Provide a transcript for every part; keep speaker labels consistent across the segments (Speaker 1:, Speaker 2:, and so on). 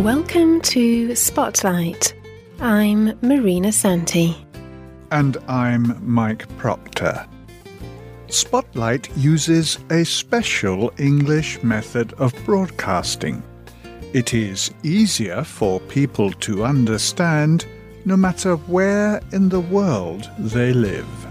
Speaker 1: Welcome to Spotlight. I'm Marina Santee.
Speaker 2: And I'm Mike Proctor. Spotlight uses a special English method of broadcasting. It is easier for people to understand no matter where in the world they live.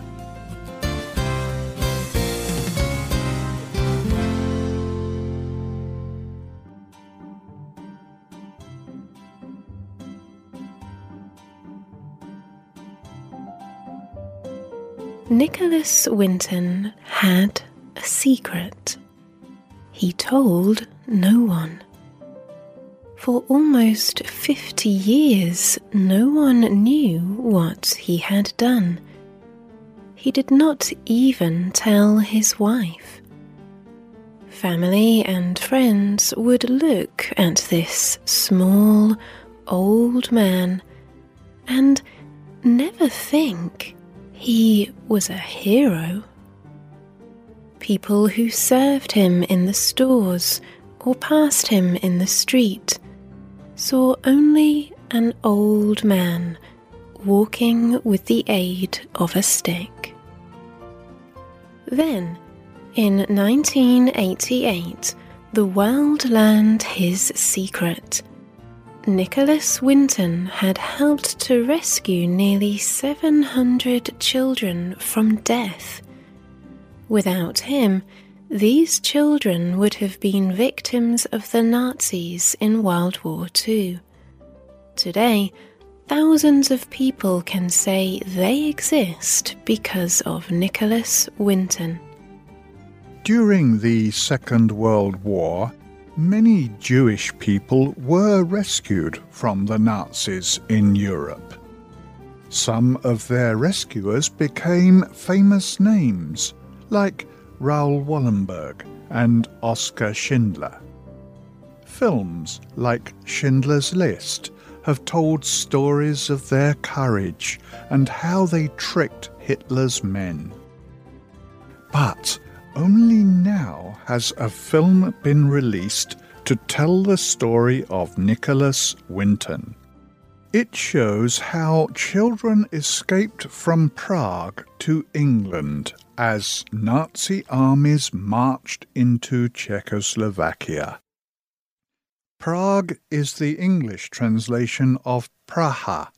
Speaker 1: Nicholas Winton had a secret. He told no one. For almost 50 years, no one knew what he had done. He did not even tell his wife. Family and friends would look at this small, old man and never think he was a hero. People who served him in the stores or passed him in the street saw only an old man walking with the aid of a stick. Then, in 1988, the world learned his secret Nicholas Winton had helped to rescue nearly 700 children from death. Without him, these children would have been victims of the Nazis in World War II. Today, thousands of people can say they exist because of Nicholas Winton.
Speaker 2: During the Second World War, many Jewish people were rescued from the Nazis in Europe. Some of their rescuers became famous names, like Raoul Wallenberg and Oskar Schindler. Films like Schindler's List have told stories of their courage and how they tricked Hitler's men. But only now has a film been released to tell the story of Nicholas Winton. It shows how children escaped from Prague to England as Nazi armies marched into Czechoslovakia. Prague is the English translation of Praha,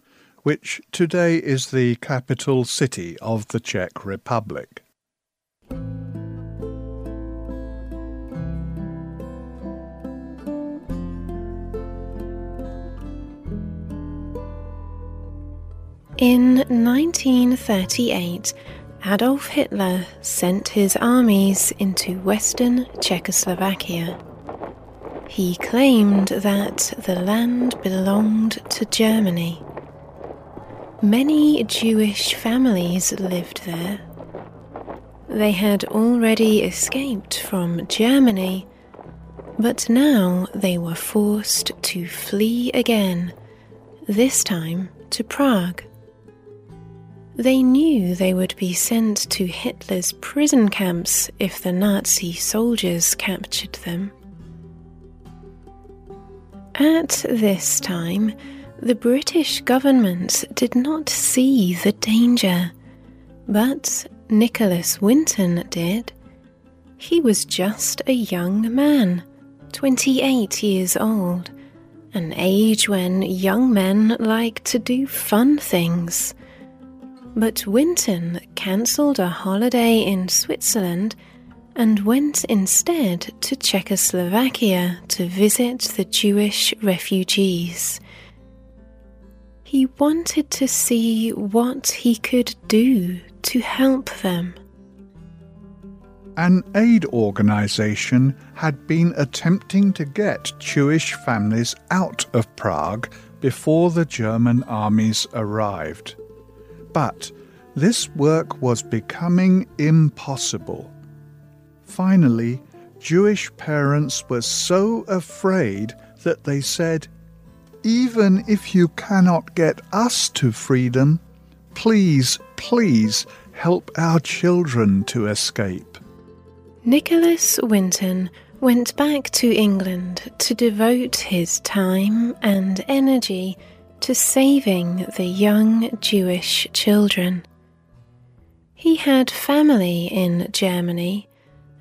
Speaker 2: which today is the capital city of the Czech Republic.
Speaker 1: In 1938, Adolf Hitler sent his armies into western Czechoslovakia. He claimed that the land belonged to Germany. Many Jewish families lived there. They had already escaped from Germany, but now they were forced to flee again, this time to Prague. They knew they would be sent to Hitler's prison camps if the Nazi soldiers captured them. At this time, the British government did not see the danger, but Nicholas Winton did. He was just a young man, 28 years old, an age when young men like to do fun things. But Winton cancelled a holiday in Switzerland and went instead to Czechoslovakia to visit the Jewish refugees. He wanted to see what he could do to help them.
Speaker 2: An aid organization had been attempting to get Jewish families out of Prague before the German armies arrived. But this work was becoming impossible. Finally, Jewish parents were so afraid that they said, Even if you cannot get us to freedom, please, please help our children to escape.
Speaker 1: Nicholas Winton went back to England to devote his time and energy to saving the young Jewish children. He had family in Germany,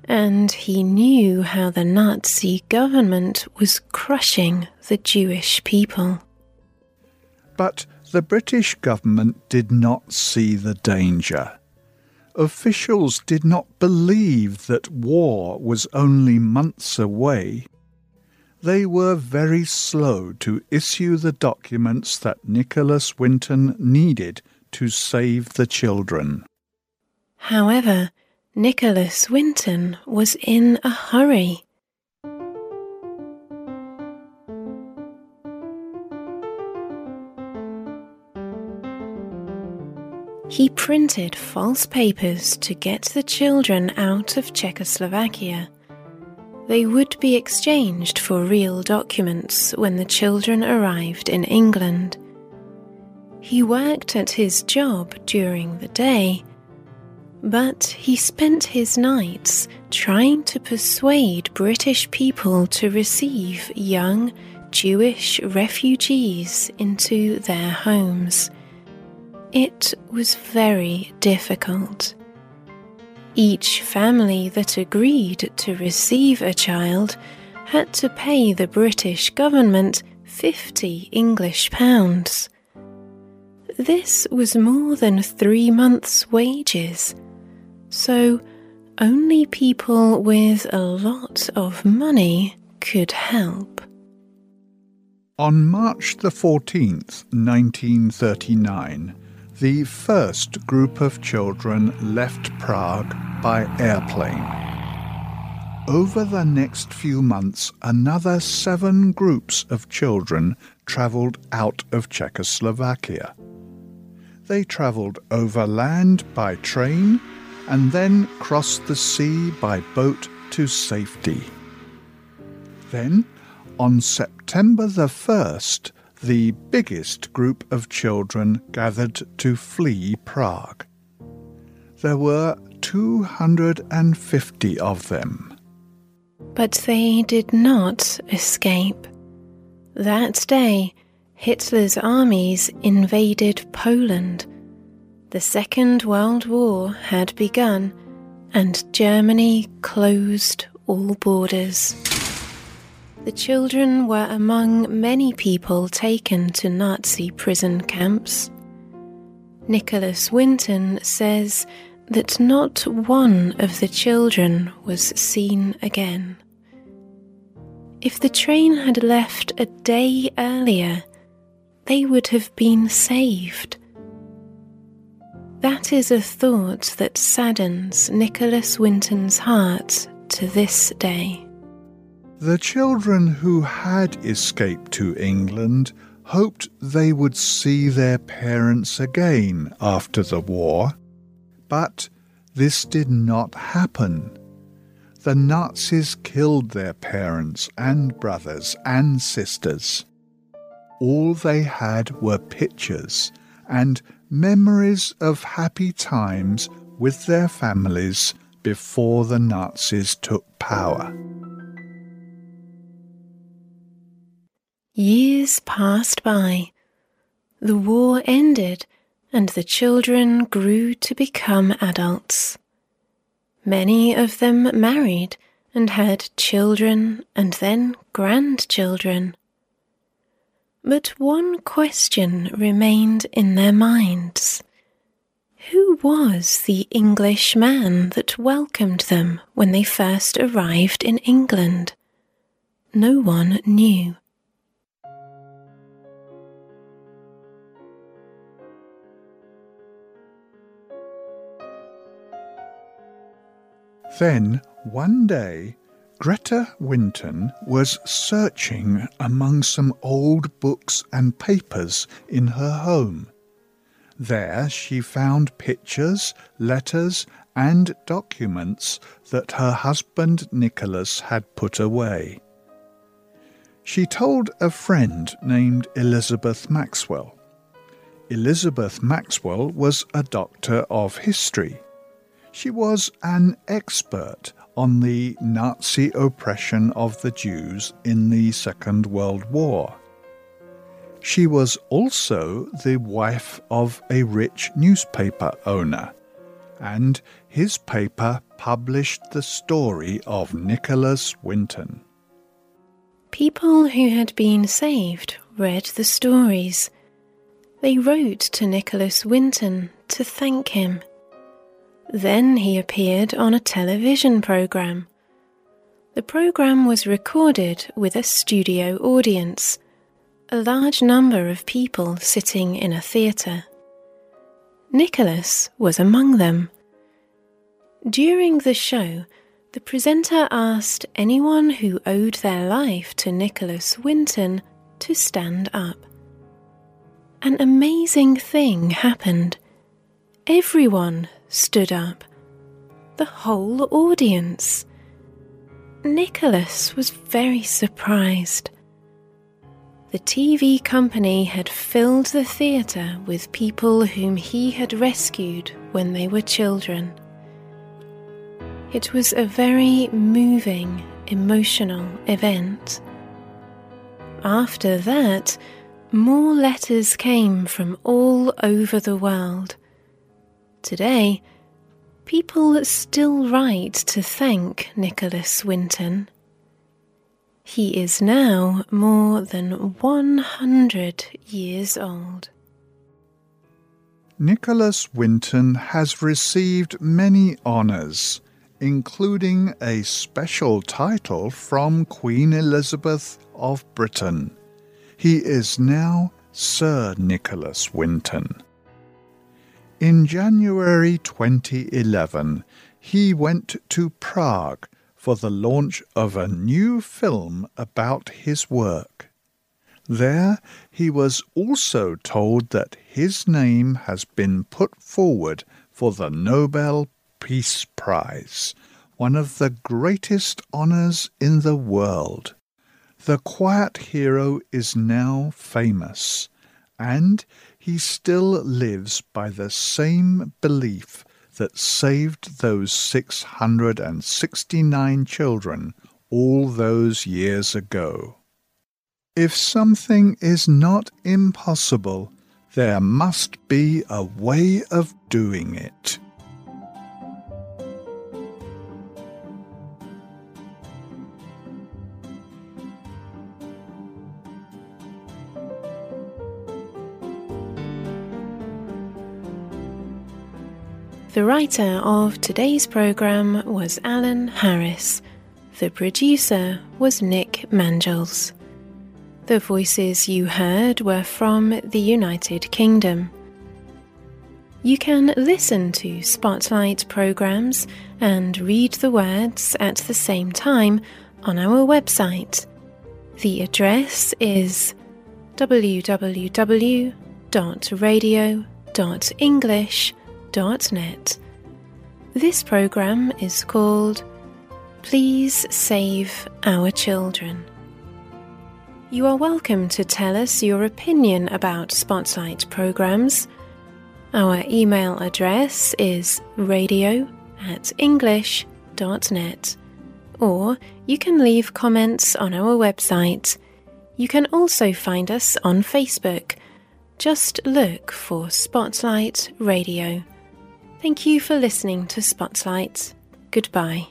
Speaker 1: and he knew how the Nazi government was crushing the Jewish people.
Speaker 2: But the British government did not see the danger. Officials did not believe that war was only months away. They were very slow to issue the documents that Nicholas Winton needed to save the children.
Speaker 1: However, Nicholas Winton was in a hurry. He printed false papers to get the children out of Czechoslovakia. They would be exchanged for real documents when the children arrived in England. He worked at his job during the day, but he spent his nights trying to persuade British people to receive young Jewish refugees into their homes. It was very difficult. Each family that agreed to receive a child had to pay the British government 50 English pounds. This was more than three months' wages, so only people with a lot of money could help.
Speaker 2: On March the 14th, 1939, the first group of children left Prague by airplane. Over the next few months, another seven groups of children travelled out of Czechoslovakia. They travelled overland by train and then crossed the sea by boat to safety. Then, on September the 1st, the biggest group of children gathered to flee Prague. There were 250 of them.
Speaker 1: But they did not escape. That day, Hitler's armies invaded Poland. The Second World War had begun, and Germany closed all borders. The children were among many people taken to Nazi prison camps. Nicholas Winton says that not one of the children was seen again. If the train had left a day earlier, they would have been saved. That is a thought that saddens Nicholas Winton's heart to this day.
Speaker 2: The children who had escaped to England hoped they would see their parents again after the war, but this did not happen. The Nazis killed their parents and brothers and sisters. All they had were pictures and memories of happy times with their families before the Nazis took power.
Speaker 1: Years passed by. The war ended, and the children grew to become adults. Many of them married and had children and then grandchildren. But one question remained in their minds. Who was the English man that welcomed them when they first arrived in England? No one knew.
Speaker 2: Then, one day, Greta Winton was searching among some old books and papers in her home. There she found pictures, letters, and documents that her husband Nicholas had put away. She told a friend named Elizabeth Maxwell. Elizabeth Maxwell was a doctor of history she was an expert on the Nazi oppression of the Jews in the Second World War. She was also the wife of a rich newspaper owner, and his paper published the story of Nicholas Winton.
Speaker 1: People who had been saved read the stories. They wrote to Nicholas Winton to thank him. Then he appeared on a television program. The program was recorded with a studio audience a large number of people sitting in a theatre. Nicholas was among them. During the show, the presenter asked anyone who owed their life to Nicholas Winton to stand up. An amazing thing happened. Everyone stood up. The whole audience. Nicholas was very surprised. The TV company had filled the theatre with people whom he had rescued when they were children. It was a very moving, emotional event. After that, more letters came from all over the world. Today, people still write to thank Nicholas Winton. He is now more than 100 years old.
Speaker 2: Nicholas Winton has received many honours, including a special title from Queen Elizabeth of Britain. He is now Sir Nicholas Winton. In January 2011, he went to Prague for the launch of a new film about his work. There, he was also told that his name has been put forward for the Nobel Peace Prize, one of the greatest honours in the world. The quiet hero is now famous, and he still lives by the same belief that saved those 669 children all those years ago. If something is not impossible, there must be a way of doing it.
Speaker 1: The writer of today's programme was Alan Harris. The producer was Nick Mangels. The voices you heard were from the United Kingdom. You can listen to Spotlight programmes and read the words at the same time on our website. The address is www.radio.english.com net. This program is called Please Save Our Children. You are welcome to tell us your opinion about Spotlight programs. Our email address is radio at english.net, or you can leave comments on our website. You can also find us on Facebook. Just look for Spotlight Radio. Thank you for listening to Spotlight. Goodbye.